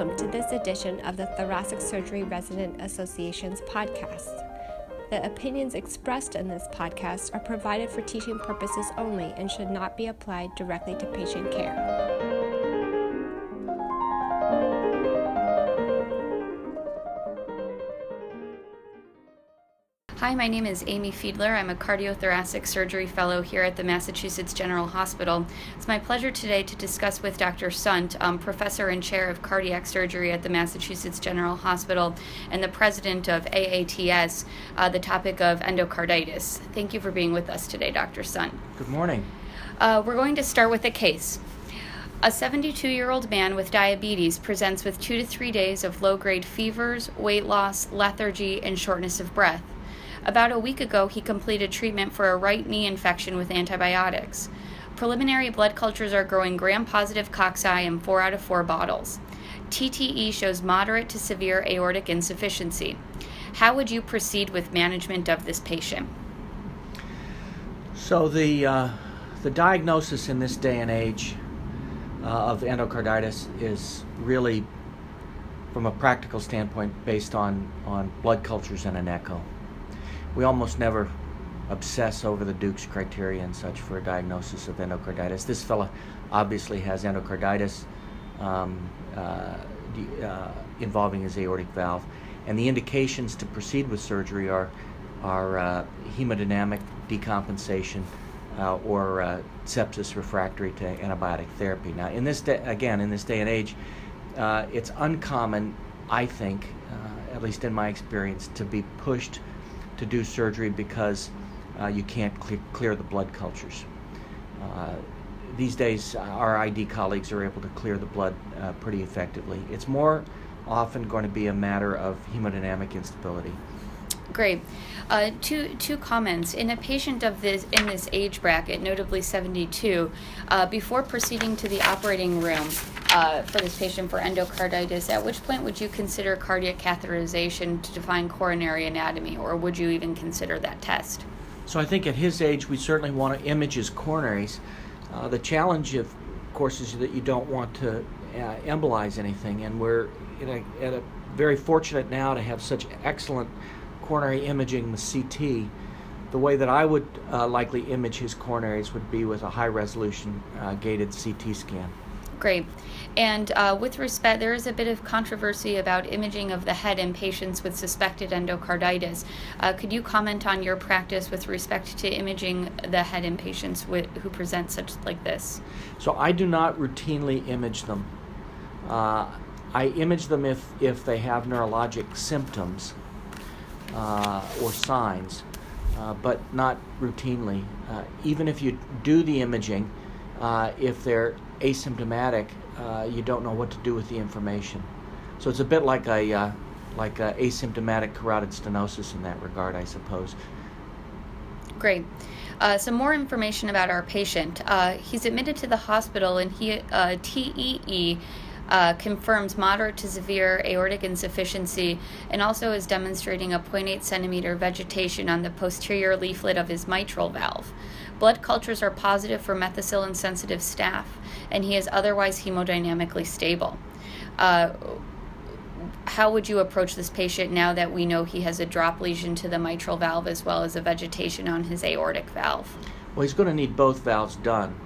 welcome to this edition of the Thoracic Surgery Resident Association's podcast. The opinions expressed in this podcast are provided for teaching purposes only and should not be applied directly to patient care. Hi, my name is Amy Fiedler. I'm a cardiothoracic surgery fellow here at the Massachusetts General Hospital. It's my pleasure today to discuss with Dr. Sundt, um, professor and chair of cardiac surgery at the Massachusetts General Hospital and the president of AATS, uh, the topic of endocarditis. Thank you for being with us today, Dr. Sundt. Good morning. Uh, we're going to start with a case. A 72 year old man with diabetes presents with two to three days of low grade fevers, weight loss, lethargy, and shortness of breath. About a week ago, he completed treatment for a right knee infection with antibiotics. Preliminary blood cultures are growing gram positive cocci in 4 out of 4 bottles. TTE shows moderate to severe aortic insufficiency. How would you proceed with management of this patient? So, the, uh, the diagnosis in this day and age uh, of endocarditis is really, from a practical standpoint, based on, on blood cultures and an echo we almost never obsess over the Duke's criteria and such for a diagnosis of endocarditis. This fellow obviously has endocarditis um, uh, uh, involving his aortic valve, and the indications to proceed with surgery are are uh, hemodynamic decompensation uh, or uh, sepsis refractory to antibiotic therapy. Now, in this day, again, in this day and age, uh, it's uncommon, I think, at least in my experience, to be pushed to do surgery because uh, you can't clear, clear, the blood cultures. Uh, these days, our ID colleagues are able to clear the blood uh, pretty effectively. It's more often going to be a matter of hemodynamic instability. Great. Uh, two two comments. In a patient of this in this age bracket, notably 72, uh, before proceeding to the operating room uh, for this patient for endocarditis, at which point would you consider cardiac catheterization to define coronary anatomy, or would you even consider that test? So I think at his age, we certainly want to image his coronaries. Uh, the challenge, of course, is that you don't want to uh, embolize anything, and we're a, at a very fortunate now to have such excellent coronary imaging with CT, the way that I would uh, likely image his coronaries would be with a high resolution uh, gated CT scan. Great. And uh, with respect, there is a bit of controversy about imaging of the head in patients with suspected endocarditis. Uh, could you comment on your practice with respect to imaging the head in patients with, who present such like this? So I do not routinely image them. Uh, I image them if, if they have neurologic symptoms uh, or signs, uh, but not routinely. Uh, even if you do the imaging, if they're asymptomatic, uh, you don't know what to do with the information. So it's a bit like a uh, like a asymptomatic carotid stenosis in that regard, I suppose. Great. Uh, some more information about our patient. Uh, he's admitted to the hospital and he uh, TEE uh, confirms moderate to severe aortic insufficiency and also is demonstrating a 0.8 centimeter vegetation on the posterior leaflet of his mitral valve. Blood cultures are positive for methicillin sensitive staph, and he is otherwise hemodynamically stable. Uh, how would you approach this patient now that we know he has a drop lesion to the mitral valve as well as a vegetation on his aortic valve? Well, he's going to need both valves done.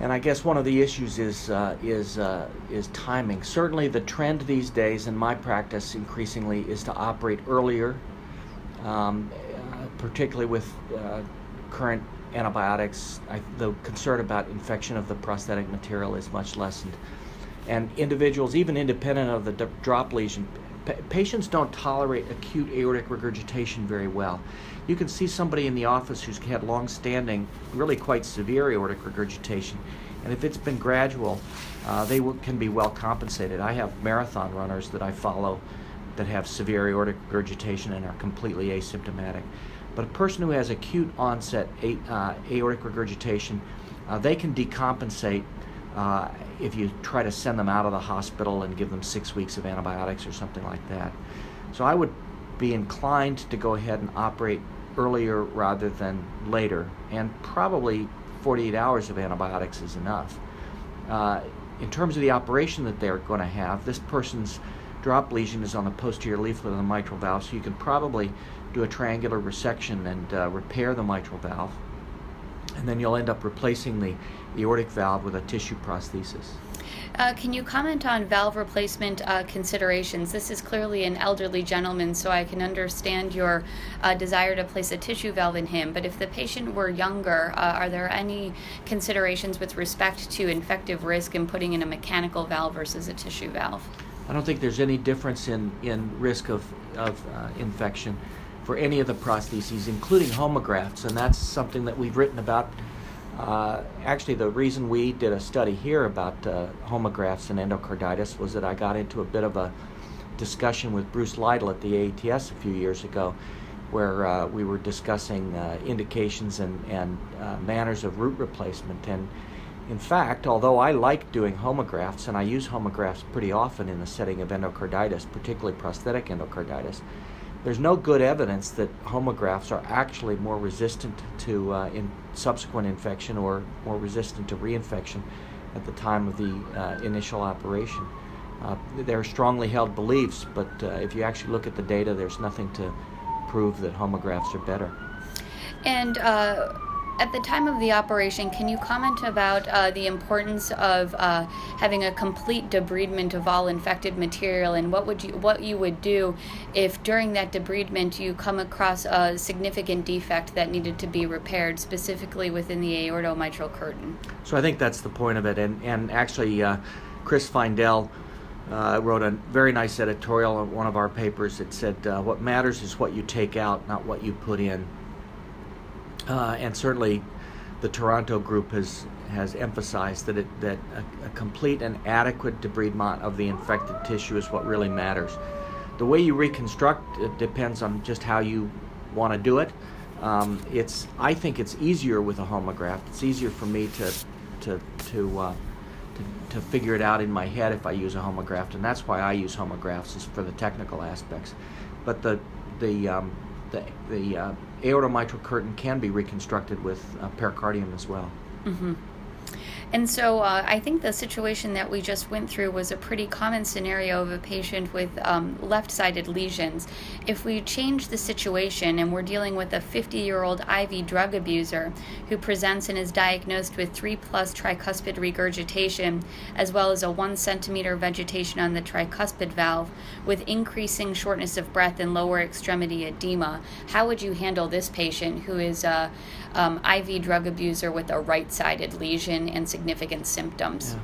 And I guess one of the issues is uh, is uh, is timing. Certainly, the trend these days in my practice increasingly is to operate earlier, um, uh, particularly with uh, current antibiotics. I, the concern about infection of the prosthetic material is much lessened, and individuals, even independent of the d- drop lesion, patients don't tolerate acute aortic regurgitation very well. You can see somebody in the office who's had long-standing, really quite severe aortic regurgitation, and if it's been gradual, uh, they can be well compensated. I have marathon runners that I follow that have severe aortic regurgitation and are completely asymptomatic. But a person who has acute onset uh, aortic regurgitation, uh, they can decompensate uh, if you try to send them out of the hospital and give them six weeks of antibiotics or something like that. So I would be inclined to go ahead and operate earlier rather than later, and probably 48 hours of antibiotics is enough. Uh, in terms of the operation that they're going to have, this person's drop lesion is on the posterior leaflet of the mitral valve, so you can probably do a triangular resection and uh, repair the mitral valve. And then you'll end up replacing the aortic valve with a tissue prosthesis. Uh, can you comment on valve replacement uh, considerations? This is clearly an elderly gentleman, so I can understand your uh, desire to place a tissue valve in him. But if the patient were younger, uh, are there any considerations with respect to infective risk in putting in a mechanical valve versus a tissue valve? I don't think there's any difference in, in risk of, of uh, infection for any of the prostheses, including homografts, and that's something that we've written about uh, actually, the reason we did a study here about uh, homografts and endocarditis was that I got into a bit of a discussion with Bruce Lytle at the AATS a few years ago, where uh, we were discussing uh, indications and, and uh, manners of root replacement. And in fact, although I like doing homografts, and I use homografts pretty often in the setting of endocarditis, particularly prosthetic endocarditis, there's no good evidence that homografts are actually more resistant to uh, in subsequent infection or more resistant to reinfection at the time of the uh, initial operation. Uh, they're strongly held beliefs, but uh, if you actually look at the data, there's nothing to prove that homografts are better. And uh, at the time of the operation, can you comment about uh, the importance of uh, having a complete debridement of all infected material, and what would you what you would do if during that debridement you come across a significant defect that needed to be repaired, specifically within the aortomitral curtain? So I think that's the point of it, and and actually, uh, Chris Feindel. Uh, wrote a very nice editorial on one of our papers that said, uh, What matters is what you take out, not what you put in. Uh, and certainly, the Toronto group has has emphasized that it, that a, a, complete and adequate debridement of the infected tissue is what really matters. The way you reconstruct it depends on just how you want to do it. Um, it's I think it's easier with a homograft. It's easier for me to to to, uh, to to figure it out in my head if I use a homograft, and that's why I use homografts is for the technical aspects. But the the um, the, the uh, aortomitral curtain can be reconstructed with uh, pericardium as well. Mm-hmm. And so uh, I think the situation that we just went through was a pretty common scenario of a patient with um, left sided lesions. If we change the situation and we're dealing with a 50 year old IV drug abuser who presents and is diagnosed with 3 plus tricuspid regurgitation, as well as a 1 centimeter vegetation on the tricuspid valve, with increasing shortness of breath and lower extremity edema, how would you handle this patient who is a um, IV drug abuser with a right sided lesion and significant symptoms. Yeah.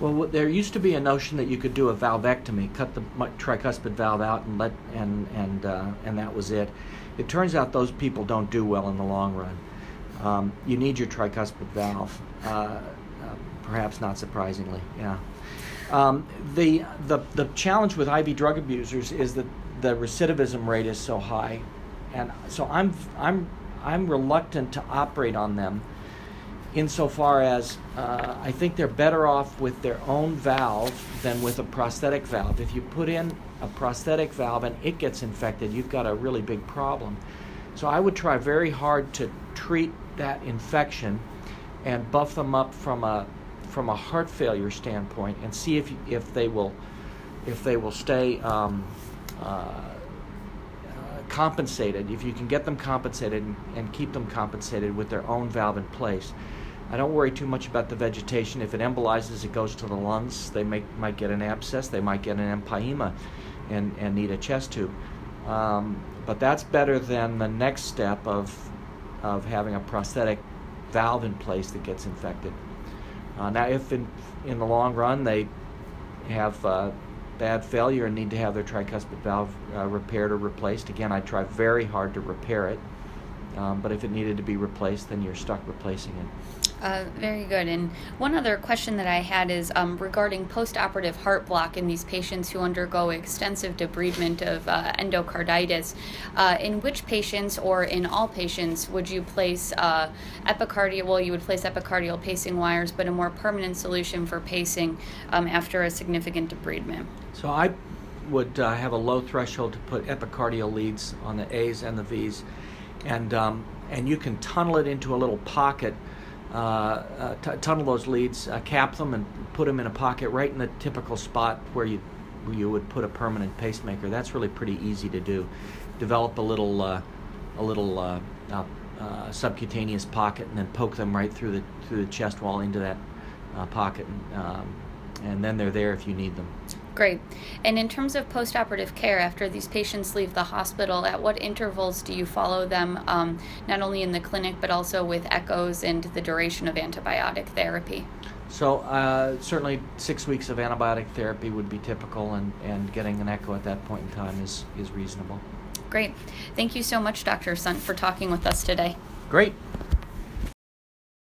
Well, there used to be a notion that you could do a valvectomy, cut the tricuspid valve out, and let and and uh, and that was it. It turns out those people don't do well in the long run. Um, you need your tricuspid valve, uh, uh, perhaps not surprisingly. Yeah. Um, the the the challenge with IV drug abusers is that the recidivism rate is so high, and so I'm I'm I'm reluctant to operate on them insofar as uh, I think they're better off with their own valve than with a prosthetic valve. If you put in a prosthetic valve and it gets infected, you've got a really big problem. So I would try very hard to treat that infection and buff them up from a from a heart failure standpoint and see if if they will if they will stay um, uh, compensated, if you can get them compensated and, and keep them compensated with their own valve in place. I don't worry too much about the vegetation. If it embolizes, it goes to the lungs. They may, might get an abscess, they might get an empyema and, and need a chest tube. Um, but that's better than the next step of, of having a prosthetic valve in place that gets infected. Uh, now, if in, in the long run they have uh, bad failure and need to have their tricuspid valve uh, repaired or replaced, again, I try very hard to repair it. Um, but if it needed to be replaced, then you're stuck replacing it. Uh, very good. And one other question that I had is um, regarding postoperative heart block in these patients who undergo extensive debridement of uh, endocarditis. Uh, in which patients or in all patients would you place uh, epicardial? Well, you would place epicardial pacing wires, but a more permanent solution for pacing um, after a significant debridement. So I would uh, have a low threshold to put epicardial leads on the A's and the V's, and um, and you can tunnel it into a little pocket tunnel those leads, uh, cap them, and put them in a pocket right in the typical spot where you you would put a permanent pacemaker. That's really pretty easy to do. Develop a little uh, a little uh, uh, uh, subcutaneous pocket, and then poke them right through the through the chest wall into that uh, pocket, and, um, and then they're there if you need them. Great. And in terms of postoperative care, after these patients leave the hospital, at what intervals do you follow them, um, not only in the clinic but also with echoes and the duration of antibiotic therapy? So uh, certainly six weeks of antibiotic therapy would be typical, and, and getting an echo at that point in time is, is reasonable. Great. Thank you so much, Dr. Sundt, for talking with us today. Great.